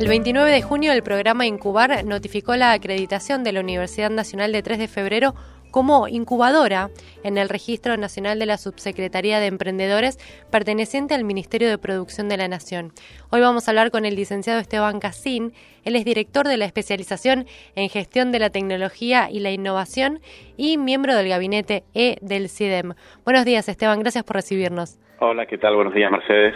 El 29 de junio el programa Incubar notificó la acreditación de la Universidad Nacional de 3 de febrero como incubadora en el Registro Nacional de la Subsecretaría de Emprendedores perteneciente al Ministerio de Producción de la Nación. Hoy vamos a hablar con el licenciado Esteban Casín. Él es director de la especialización en gestión de la tecnología y la innovación y miembro del gabinete E del CIDEM. Buenos días, Esteban. Gracias por recibirnos. Hola, ¿qué tal? Buenos días, Mercedes.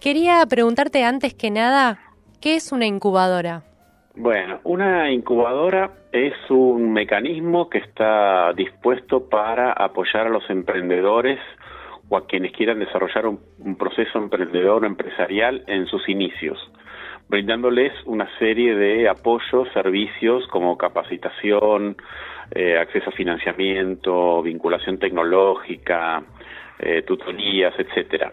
Quería preguntarte antes que nada, ¿qué es una incubadora? Bueno, una incubadora es un mecanismo que está dispuesto para apoyar a los emprendedores o a quienes quieran desarrollar un, proceso emprendedor o empresarial en sus inicios, brindándoles una serie de apoyos, servicios como capacitación, eh, acceso a financiamiento, vinculación tecnológica, eh, tutorías, etcétera.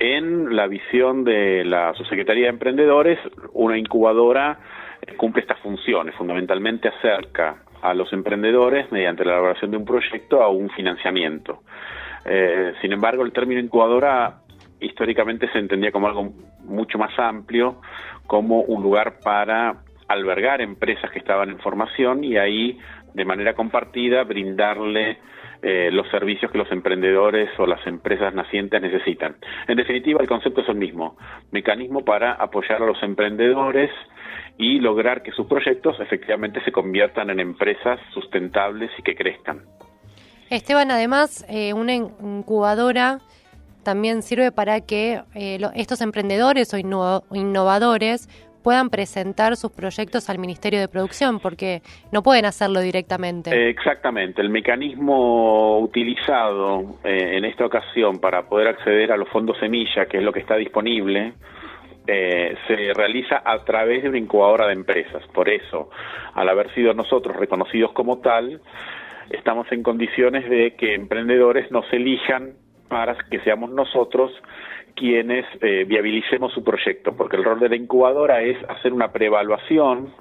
En la visión de la Subsecretaría de Emprendedores, una incubadora cumple estas funciones, fundamentalmente acerca a los emprendedores mediante la elaboración de un proyecto a un financiamiento. Eh, sin embargo, el término incubadora históricamente se entendía como algo mucho más amplio, como un lugar para albergar empresas que estaban en formación y ahí, de manera compartida, brindarle eh, los servicios que los emprendedores o las empresas nacientes necesitan. En definitiva, el concepto es el mismo, mecanismo para apoyar a los emprendedores y lograr que sus proyectos efectivamente se conviertan en empresas sustentables y que crezcan. Esteban, además, eh, una incubadora también sirve para que eh, estos emprendedores o innovadores puedan presentar sus proyectos al Ministerio de Producción, porque no pueden hacerlo directamente. exactamente, el mecanismo utilizado eh, en esta ocasión para poder acceder a los fondos semilla, que es lo que está disponible, eh, se realiza a través de una incubadora de empresas. Por eso, al haber sido nosotros reconocidos como tal, estamos en condiciones de que emprendedores nos elijan para que seamos nosotros quienes eh, viabilicemos su proyecto, porque el rol de la incubadora es hacer una preevaluación,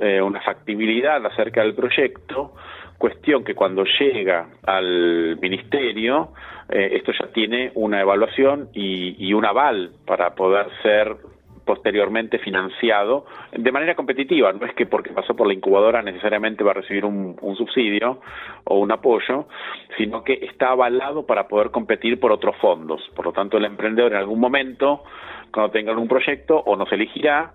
eh, una factibilidad acerca del proyecto, cuestión que cuando llega al ministerio, eh, esto ya tiene una evaluación y, y un aval para poder ser posteriormente financiado de manera competitiva. No es que porque pasó por la incubadora necesariamente va a recibir un, subsidio o un apoyo, sino que está avalado para poder competir por otros fondos. Por lo tanto, el emprendedor en algún momento, cuando tenga un proyecto, o nos elegirá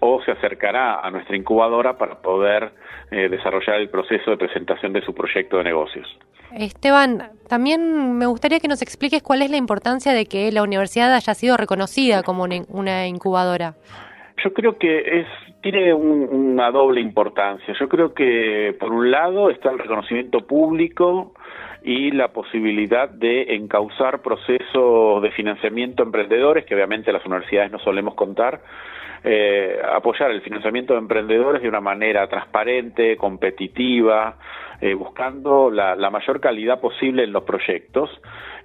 o se acercará a nuestra incubadora para poder eh, desarrollar el proceso de presentación de su proyecto de negocios. Esteban, también me gustaría que nos expliques cuál es la importancia de que la universidad haya sido reconocida como una incubadora. Yo creo que es tiene una doble importancia. Yo creo que por un lado está el reconocimiento público y la posibilidad de encauzar procesos de financiamiento a emprendedores, que obviamente las universidades no solemos contar, eh, apoyar el financiamiento de emprendedores de una manera transparente, competitiva, eh, buscando la, mayor calidad posible en los proyectos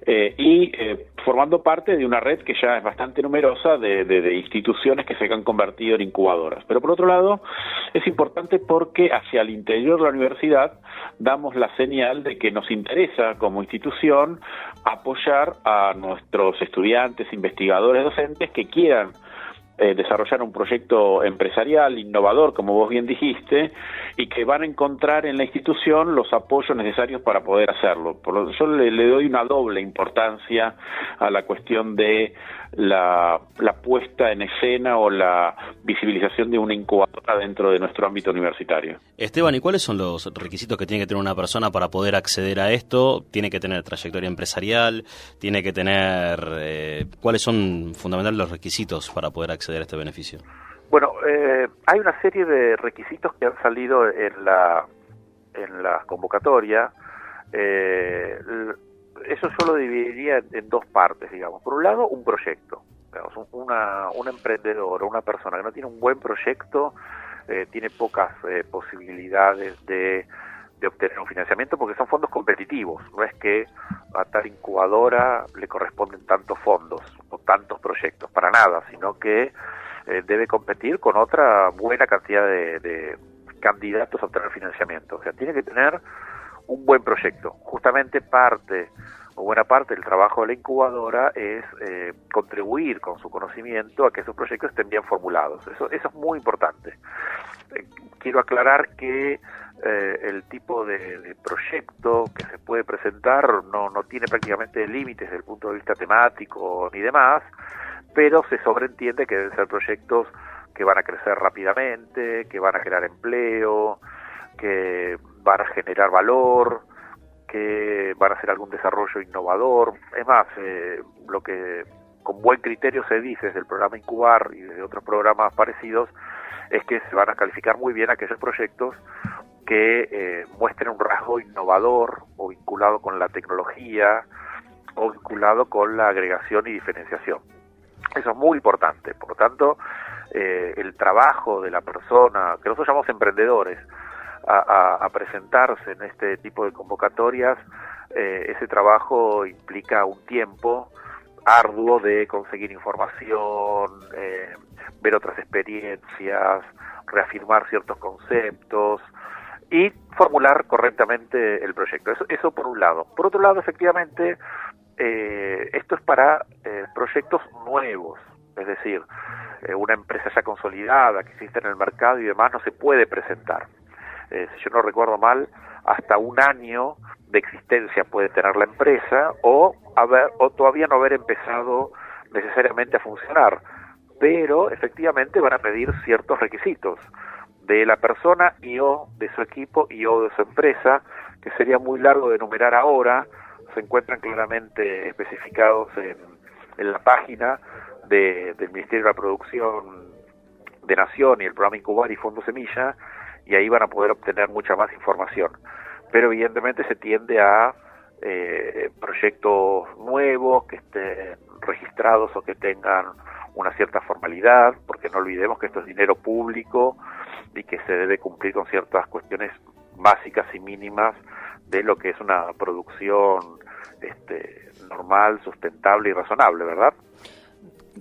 eh, y formando parte de una red que ya es bastante numerosa de, instituciones que se han convertido en incubadoras. Pero por otro lado, es importante porque hacia el interior de la universidad damos la señal de que nos interesa como institución apoyar a nuestros estudiantes, investigadores, docentes que quieran eh, desarrollar un proyecto empresarial innovador, como vos bien dijiste, y que van a encontrar en la institución los apoyos necesarios para poder hacerlo. Por lo, yo le, le, doy una doble importancia a la cuestión de la, la, puesta en escena o la visibilización de una incubadora dentro de nuestro ámbito universitario. Esteban, ¿y cuáles son los requisitos que tiene que tener una persona para poder acceder a esto? ¿Tiene que tener trayectoria empresarial? ¿Tiene que tener... Eh, ¿Cuáles son fundamentales los requisitos para poder acceder a este beneficio? Bueno, eh, hay una serie de requisitos que han salido en la, en la convocatoria. Eh, eso yo lo dividiría en, dos partes, digamos. Por un lado, un proyecto. Digamos, una, un emprendedor o una persona que no tiene un buen proyecto eh, tiene pocas eh, posibilidades de, de obtener un financiamiento porque son fondos competitivos. No es que a tal incubadora le corresponden tantos fondos o tantos proyectos, para nada, sino que eh, debe competir con otra buena cantidad de, de candidatos a obtener financiamiento. O sea, tiene que tener un buen proyecto. Justamente parte o buena parte del trabajo de la incubadora es eh, contribuir con su conocimiento a que esos proyectos estén bien formulados. Eso, eso es muy importante. Eh, quiero aclarar que eh, el tipo de, proyecto que se puede presentar no, no tiene prácticamente límites desde el punto de vista temático ni demás, pero se sobreentiende que deben ser proyectos que van a crecer rápidamente, que van a crear empleo, que van a generar valor, que van a hacer algún desarrollo innovador. Es más, eh, lo que con buen criterio se dice desde el programa Incubar y desde otros programas parecidos es que se van a calificar muy bien aquellos proyectos que eh, muestren un rasgo innovador o vinculado con la tecnología o vinculado con la agregación y diferenciación. Eso es muy importante. Por lo tanto, eh, el trabajo de la persona, que nosotros llamamos emprendedores, a, presentarse en este tipo de convocatorias, eh, ese trabajo implica un tiempo arduo de conseguir información, eh, ver otras experiencias, reafirmar ciertos conceptos y formular correctamente el proyecto. Eso, eso por un lado. Por otro lado, efectivamente, eh, esto es para proyectos nuevos, es decir, una empresa ya consolidada que existe en el mercado y demás no se puede presentar. Eh, si yo no recuerdo mal, hasta un año de existencia puede tener la empresa o, haber, o todavía no haber empezado necesariamente a funcionar, pero efectivamente van a pedir ciertos requisitos de la persona y o de su equipo y o de su empresa, que sería muy largo de enumerar ahora, se encuentran claramente especificados en, la página de, del Ministerio de la Producción de Nación y el programa Incubar y Fondo Semilla, y ahí van a poder obtener mucha más información. Pero evidentemente se tiende a eh, proyectos nuevos que estén registrados o que tengan una cierta formalidad, porque no olvidemos que esto es dinero público y que se debe cumplir con ciertas cuestiones básicas y mínimas de lo que es una producción este, normal, sustentable y razonable, ¿verdad?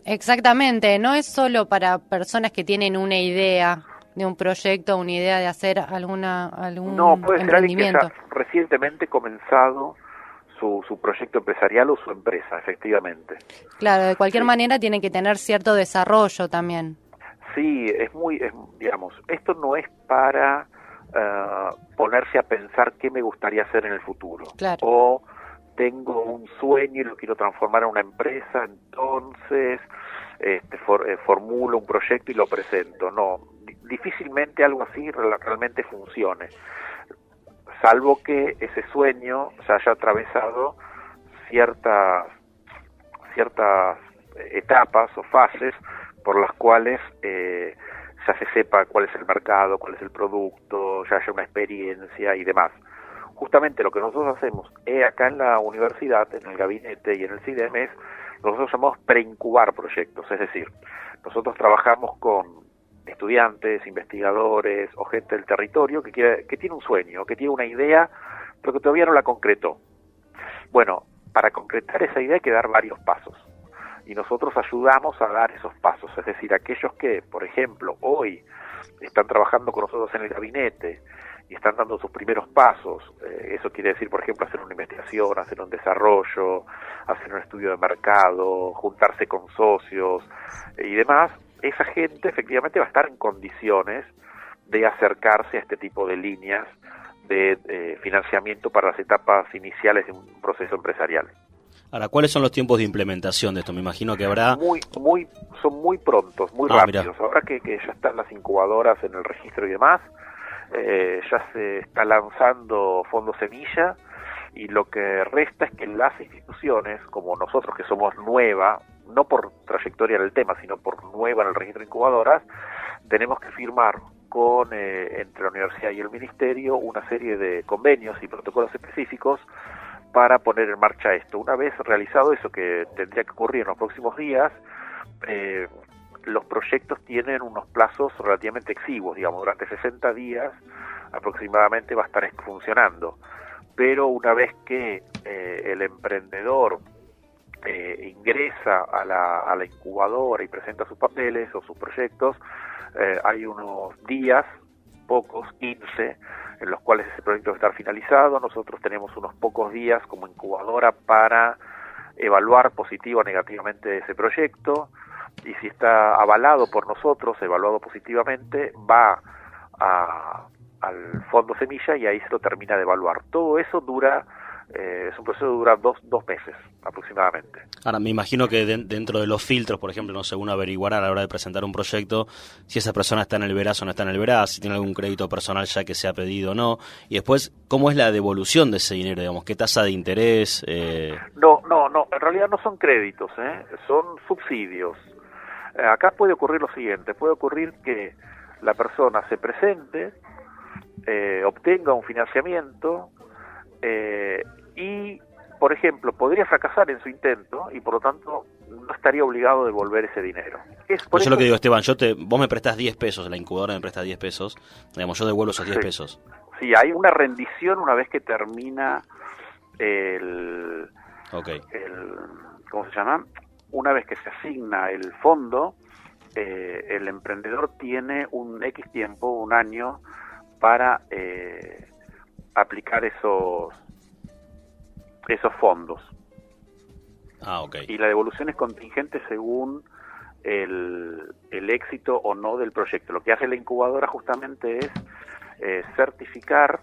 Exactamente, no es solo para personas que tienen una idea de un proyecto, una idea de hacer alguna algún no, puede Ser alguien que haya recientemente comenzado su, su proyecto empresarial o su empresa, efectivamente. Claro, de cualquier manera tiene que tener cierto desarrollo también. Sí, es muy, digamos, esto no es para eh, ponerse a pensar qué me gustaría hacer en el futuro. Claro. O tengo un sueño y lo quiero transformar en una empresa, entonces este, eh, formulo un proyecto y lo presento. No, difícilmente algo así realmente funcione, salvo que ese sueño se haya atravesado ciertas, ciertas etapas o fases por las cuales eh, ya se sepa cuál es el mercado, cuál es el producto, ya haya una experiencia y demás. Justamente lo que nosotros hacemos eh, acá en la universidad, en el gabinete y en el CIDEM es, nosotros llamamos preincubar proyectos, es decir, nosotros trabajamos con estudiantes, investigadores o gente del territorio que, que tiene un sueño, que tiene una idea, pero que todavía no la concretó. Bueno, para concretar esa idea hay que dar varios pasos. Y nosotros ayudamos a dar esos pasos. Es decir, aquellos que, por ejemplo, hoy están trabajando con nosotros en el gabinete y están dando sus primeros pasos. Eh, eso quiere decir, por ejemplo, hacer una investigación, hacer un desarrollo, hacer un estudio de mercado, juntarse con socios y demás esa gente efectivamente va a estar en condiciones de acercarse a este tipo de líneas de financiamiento para las etapas iniciales de un proceso empresarial. Ahora, ¿cuáles son los tiempos de implementación de esto? Me imagino que habrá... Muy, muy, son muy prontos, muy ah, rápidos. Ahora que, ya están las incubadoras en el registro y demás, eh, ya se está lanzando Fondo Semilla y lo que resta es que las instituciones, como nosotros que somos nueva, no por trayectoria en el tema, sino por nueva en el registro de incubadoras, tenemos que firmar con eh, entre la universidad y el ministerio una serie de convenios y protocolos específicos para poner en marcha esto. Una vez realizado eso, que tendría que ocurrir en los próximos días, eh, los proyectos tienen unos plazos relativamente exiguos, digamos, durante 60 días aproximadamente va a estar funcionando. Pero una vez que eh, el emprendedor eh, ingresa a la, a la, incubadora y presenta sus papeles o sus proyectos, eh, hay unos días, pocos, 15, en los cuales ese proyecto va a estar finalizado. Nosotros tenemos unos pocos días como incubadora para evaluar positivo o negativamente ese proyecto y si está avalado por nosotros, evaluado positivamente, va al fondo semilla y ahí se lo termina de evaluar. Todo eso dura eh, es un proceso que dura dos, dos meses aproximadamente. Ahora, me imagino que dentro de los filtros, por ejemplo, no sé, uno averiguar a la hora de presentar un proyecto si esa persona está en el veraz o no está en el veraz, si tiene algún crédito personal ya que se ha pedido o no, y después, ¿cómo es la devolución de ese dinero, digamos? ¿Qué tasa de interés? Eh... No, no, no, en realidad no son créditos, ¿eh? son subsidios. Eh, acá puede ocurrir lo siguiente, puede ocurrir que la persona se presente, obtenga un financiamiento, eh, y, por ejemplo, podría fracasar en su intento y por lo tanto no estaría obligado a devolver ese dinero. Es por eso lo que digo, Esteban, yo te, vos me prestás 10 pesos, la incubadora me presta 10 pesos, digamos, yo devuelvo esos 10 pesos. Sí, hay una rendición una vez que termina el, el ¿cómo se llama? Una vez que se asigna el fondo, eh, el emprendedor tiene un X tiempo, un año, para eh, aplicar esos esos fondos. Ah, okay. Y la devolución es contingente según el, el, éxito o no del proyecto. Lo que hace la incubadora justamente es eh, certificar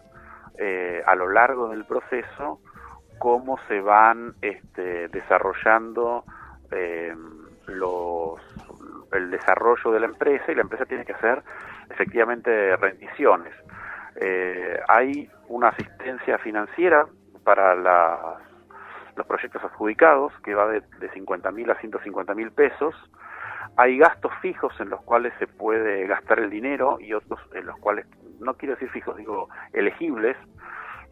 eh, a lo largo del proceso cómo se van este, desarrollando eh, los, el desarrollo de la empresa y la empresa tiene que hacer efectivamente rendiciones. hay una asistencia financiera para los proyectos adjudicados, que va de, de 50 mil a 150 mil pesos. Hay gastos fijos en los cuales se puede gastar el dinero y otros en los cuales, no quiero decir fijos, digo elegibles,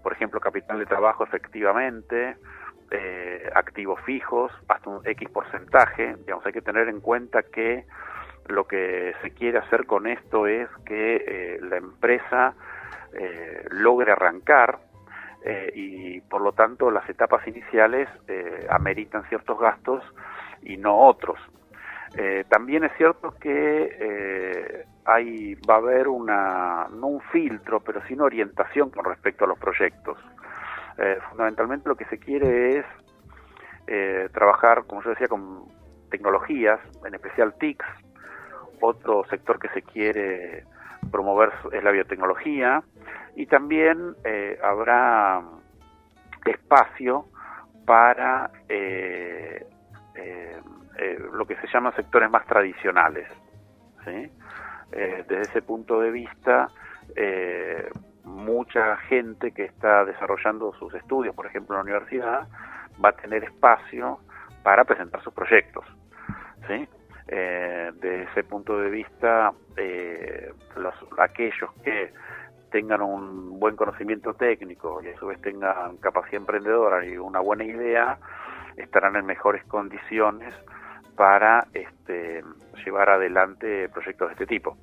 por ejemplo, capital de trabajo efectivamente, eh, activos fijos, hasta un X porcentaje. Digamos, hay que tener en cuenta que lo que se quiere hacer con esto es que eh, la empresa eh, logre arrancar, eh, y por lo tanto las etapas iniciales eh, ameritan ciertos gastos y no otros. Eh, también es cierto que hay, va a haber una, no un filtro, pero sí una orientación con respecto a los proyectos. fundamentalmente lo que se quiere es trabajar, como yo decía, con tecnologías, en especial TICs. Otro sector que se quiere promover la biotecnología y también eh, habrá espacio para eh, eh, lo que se llaman sectores más tradicionales. desde ese punto de vista, mucha gente que está desarrollando sus estudios, por ejemplo en la universidad, va a tener espacio para presentar sus proyectos. ¿sí? Desde ese punto de vista, los, aquellos que tengan un buen conocimiento técnico y a su vez tengan capacidad emprendedora y una buena idea, estarán en mejores condiciones para este, llevar adelante proyectos de este tipo.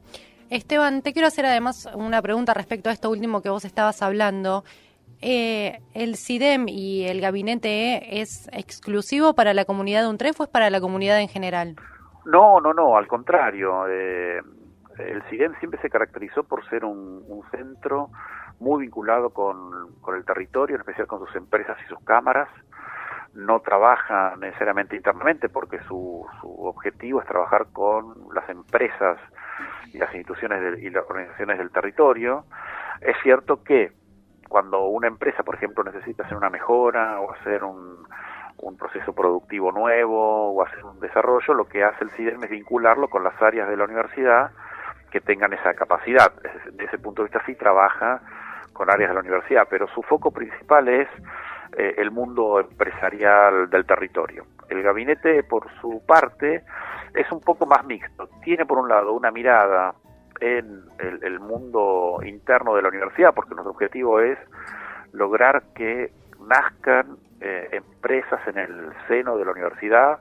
Esteban, te quiero hacer además una pregunta respecto a esto último que vos estabas hablando. Eh, ¿El CIDEM y el gabinete E es exclusivo para la comunidad de UNTREF o es para la comunidad en general? No, no, no, al contrario. Eh, el CIDEM siempre se caracterizó por ser un, centro muy vinculado con, el territorio, en especial con sus empresas y sus cámaras. No trabaja necesariamente internamente porque su, objetivo es trabajar con las empresas y las instituciones y las organizaciones del territorio. Es cierto que cuando una empresa, por ejemplo, necesita hacer una mejora o hacer un, un proceso productivo nuevo o hacer un desarrollo, lo que hace el CIDEM es vincularlo con las áreas de la universidad que tengan esa capacidad. De ese punto de vista sí trabaja con áreas de la universidad, pero su foco principal es eh, el mundo empresarial del territorio. El gabinete, por su parte, es un poco más mixto. Tiene, por un lado, una mirada en el, mundo interno de la universidad, porque nuestro objetivo es lograr que nazcan eh, empresas en el seno de la universidad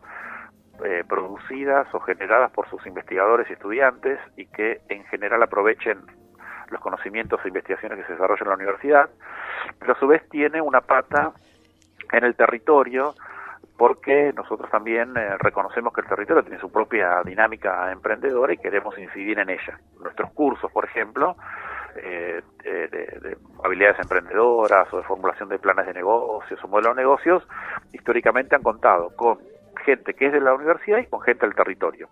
eh, producidas o generadas por sus investigadores y estudiantes y que en general aprovechen los conocimientos e investigaciones que se desarrollan en la universidad, pero a su vez tiene una pata en el territorio porque nosotros también eh, reconocemos que el territorio tiene su propia dinámica emprendedora y queremos incidir en ella. Nuestros cursos, por ejemplo, eh, de, habilidades emprendedoras o de formulación de planes de negocios o modelos de negocios, históricamente han contado con gente que es de la universidad y con gente del territorio.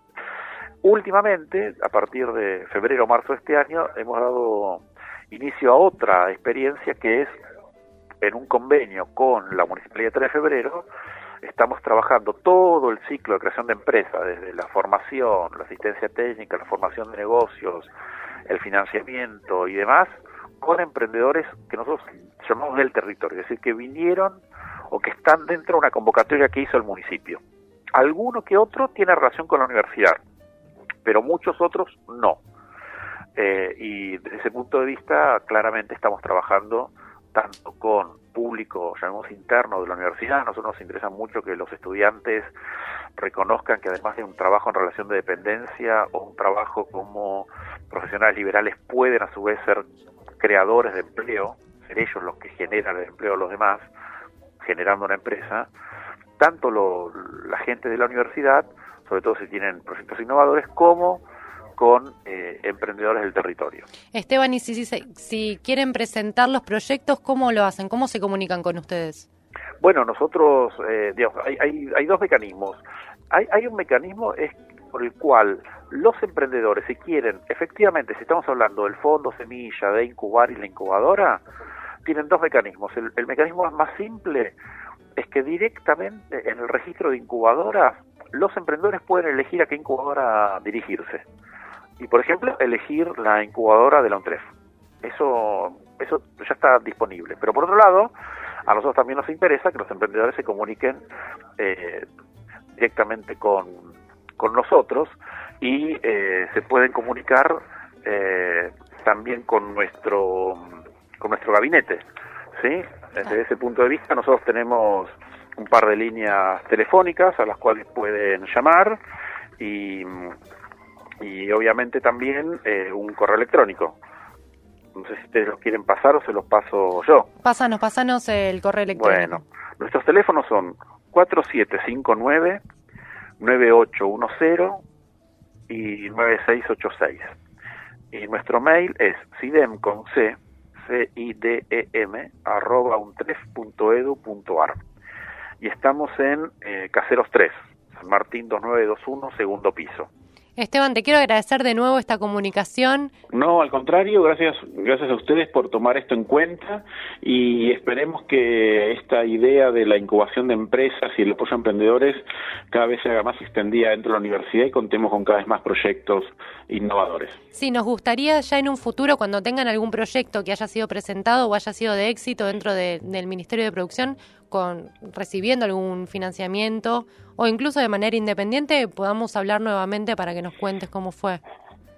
Últimamente, a partir de febrero o marzo de este año, hemos dado inicio a otra experiencia que es en un convenio con la Municipalidad de 3 de Febrero, estamos trabajando todo el ciclo de creación de empresas, desde la formación, la asistencia técnica, la formación de negocios, el financiamiento y demás, con emprendedores que nosotros llamamos del territorio, es decir, que vinieron o que están dentro de una convocatoria que hizo el municipio. Alguno que otro tiene relación con la universidad, pero muchos otros no. Eh, y desde ese punto de vista, claramente estamos trabajando tanto con público, llamemos interno de la universidad, a nosotros nos interesa mucho que los estudiantes reconozcan que además de un trabajo en relación de dependencia o un trabajo como profesionales liberales pueden a su vez ser creadores de empleo, ser ellos los que generan el empleo a los demás, generando una empresa, tanto la gente de la universidad, sobre todo si tienen proyectos innovadores, como con eh, emprendedores del territorio. Esteban, y si, si, quieren presentar los proyectos, ¿cómo lo hacen? ¿Cómo se comunican con ustedes? Bueno, nosotros, eh, digamos, hay, hay, dos mecanismos. Hay, hay un mecanismo es por el cual los emprendedores, si quieren, efectivamente, si estamos hablando del fondo semilla, de incubar y la incubadora, tienen dos mecanismos. El, mecanismo más simple es que directamente en el registro de incubadoras los emprendedores pueden elegir a qué incubadora dirigirse y, por ejemplo, elegir la incubadora de la UNTREF. Eso, eso ya está disponible. Pero, por otro lado, a nosotros también nos interesa que los emprendedores se comuniquen eh, directamente con, con, nosotros y eh, se pueden comunicar eh, también con nuestro, con nuestro gabinete. ¿sí? Desde ese punto de vista, nosotros tenemos un par de líneas telefónicas a las cuales pueden llamar y y obviamente también eh, un correo electrónico. No sé si ustedes los quieren pasar o se los paso yo. Pásanos, pásanos el correo electrónico. Bueno, nuestros teléfonos son 4759-9810 y 9686. Y nuestro mail es sidem con c, c i d e m arroba untref.edu.ar. Y estamos en eh, Caseros 3, San Martín 2921, segundo piso. Esteban, te quiero agradecer de nuevo esta comunicación. No, al contrario, gracias, gracias a ustedes por tomar esto en cuenta y esperemos que esta idea de la incubación de empresas y el apoyo a emprendedores cada vez se haga más extendida dentro de la universidad y contemos con cada vez más proyectos innovadores. Sí, nos gustaría ya en un futuro, cuando tengan algún proyecto que haya sido presentado o haya sido de éxito dentro del Ministerio de Producción, con recibiendo algún financiamiento o incluso de manera independiente podamos hablar nuevamente para que nos cuentes cómo fue.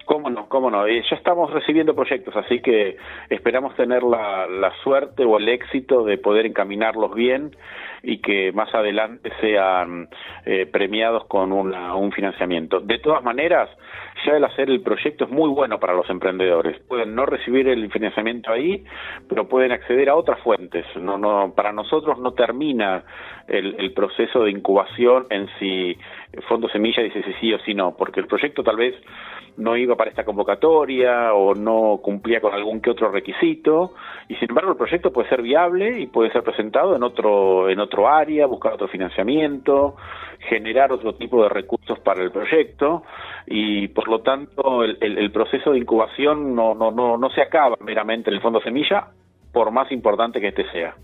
Cómo no, cómo no. ya estamos recibiendo proyectos, así que esperamos tener la, la suerte o el éxito de poder encaminarlos bien y que más adelante sean eh, premiados con un financiamiento. De todas maneras, ya el hacer el proyecto es muy bueno para los emprendedores. Pueden no recibir el financiamiento ahí, pero pueden acceder a otras fuentes. No, no, para nosotros no termina el, proceso de incubación en si Fondo Semilla dice sí o si no, porque el proyecto tal vez no iba para esta convocatoria o no cumplía con algún que otro requisito y sin embargo el proyecto puede ser viable y puede ser presentado en otro en otro área, buscar otro financiamiento, generar otro tipo de recursos para el proyecto y por lo tanto el, el, proceso de incubación no, no, no, no se acaba meramente en el fondo semilla, por más importante que este sea.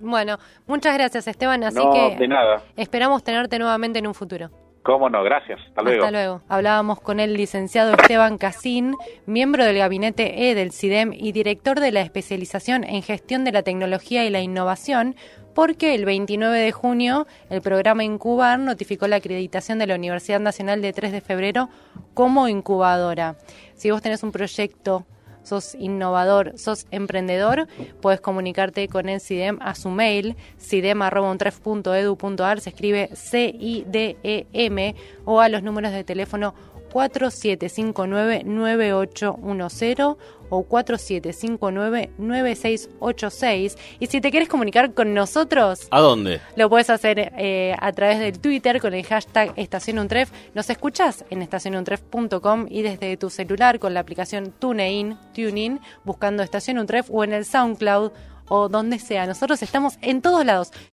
Bueno, muchas gracias Esteban, así que de nada. esperamos tenerte nuevamente en un futuro. Cómo no, gracias. Hasta luego. Hasta luego. Hablábamos con el licenciado Esteban Casín, miembro del gabinete E del CIDEM y director de la especialización en gestión de la tecnología y la innovación, porque el 29 de junio el programa Incubar notificó la acreditación de la Universidad Nacional de 3 de febrero como incubadora. Si vos tenés un proyecto sos innovador, sos emprendedor, puedes comunicarte con el CIDEM a su mail, cidem.edu.ar, se escribe C-I-D-E-M, o a los números de teléfono 4759-9810 o 4759-9686. Y si te quieres comunicar con nosotros, ¿A dónde? lo puedes hacer eh, a través del Twitter con el hashtag Estación Untref. Nos escuchas en estacionuntref.com y desde tu celular con la aplicación TuneIn, TuneIn, buscando Estación Untref o en el SoundCloud o donde sea. Nosotros estamos en todos lados.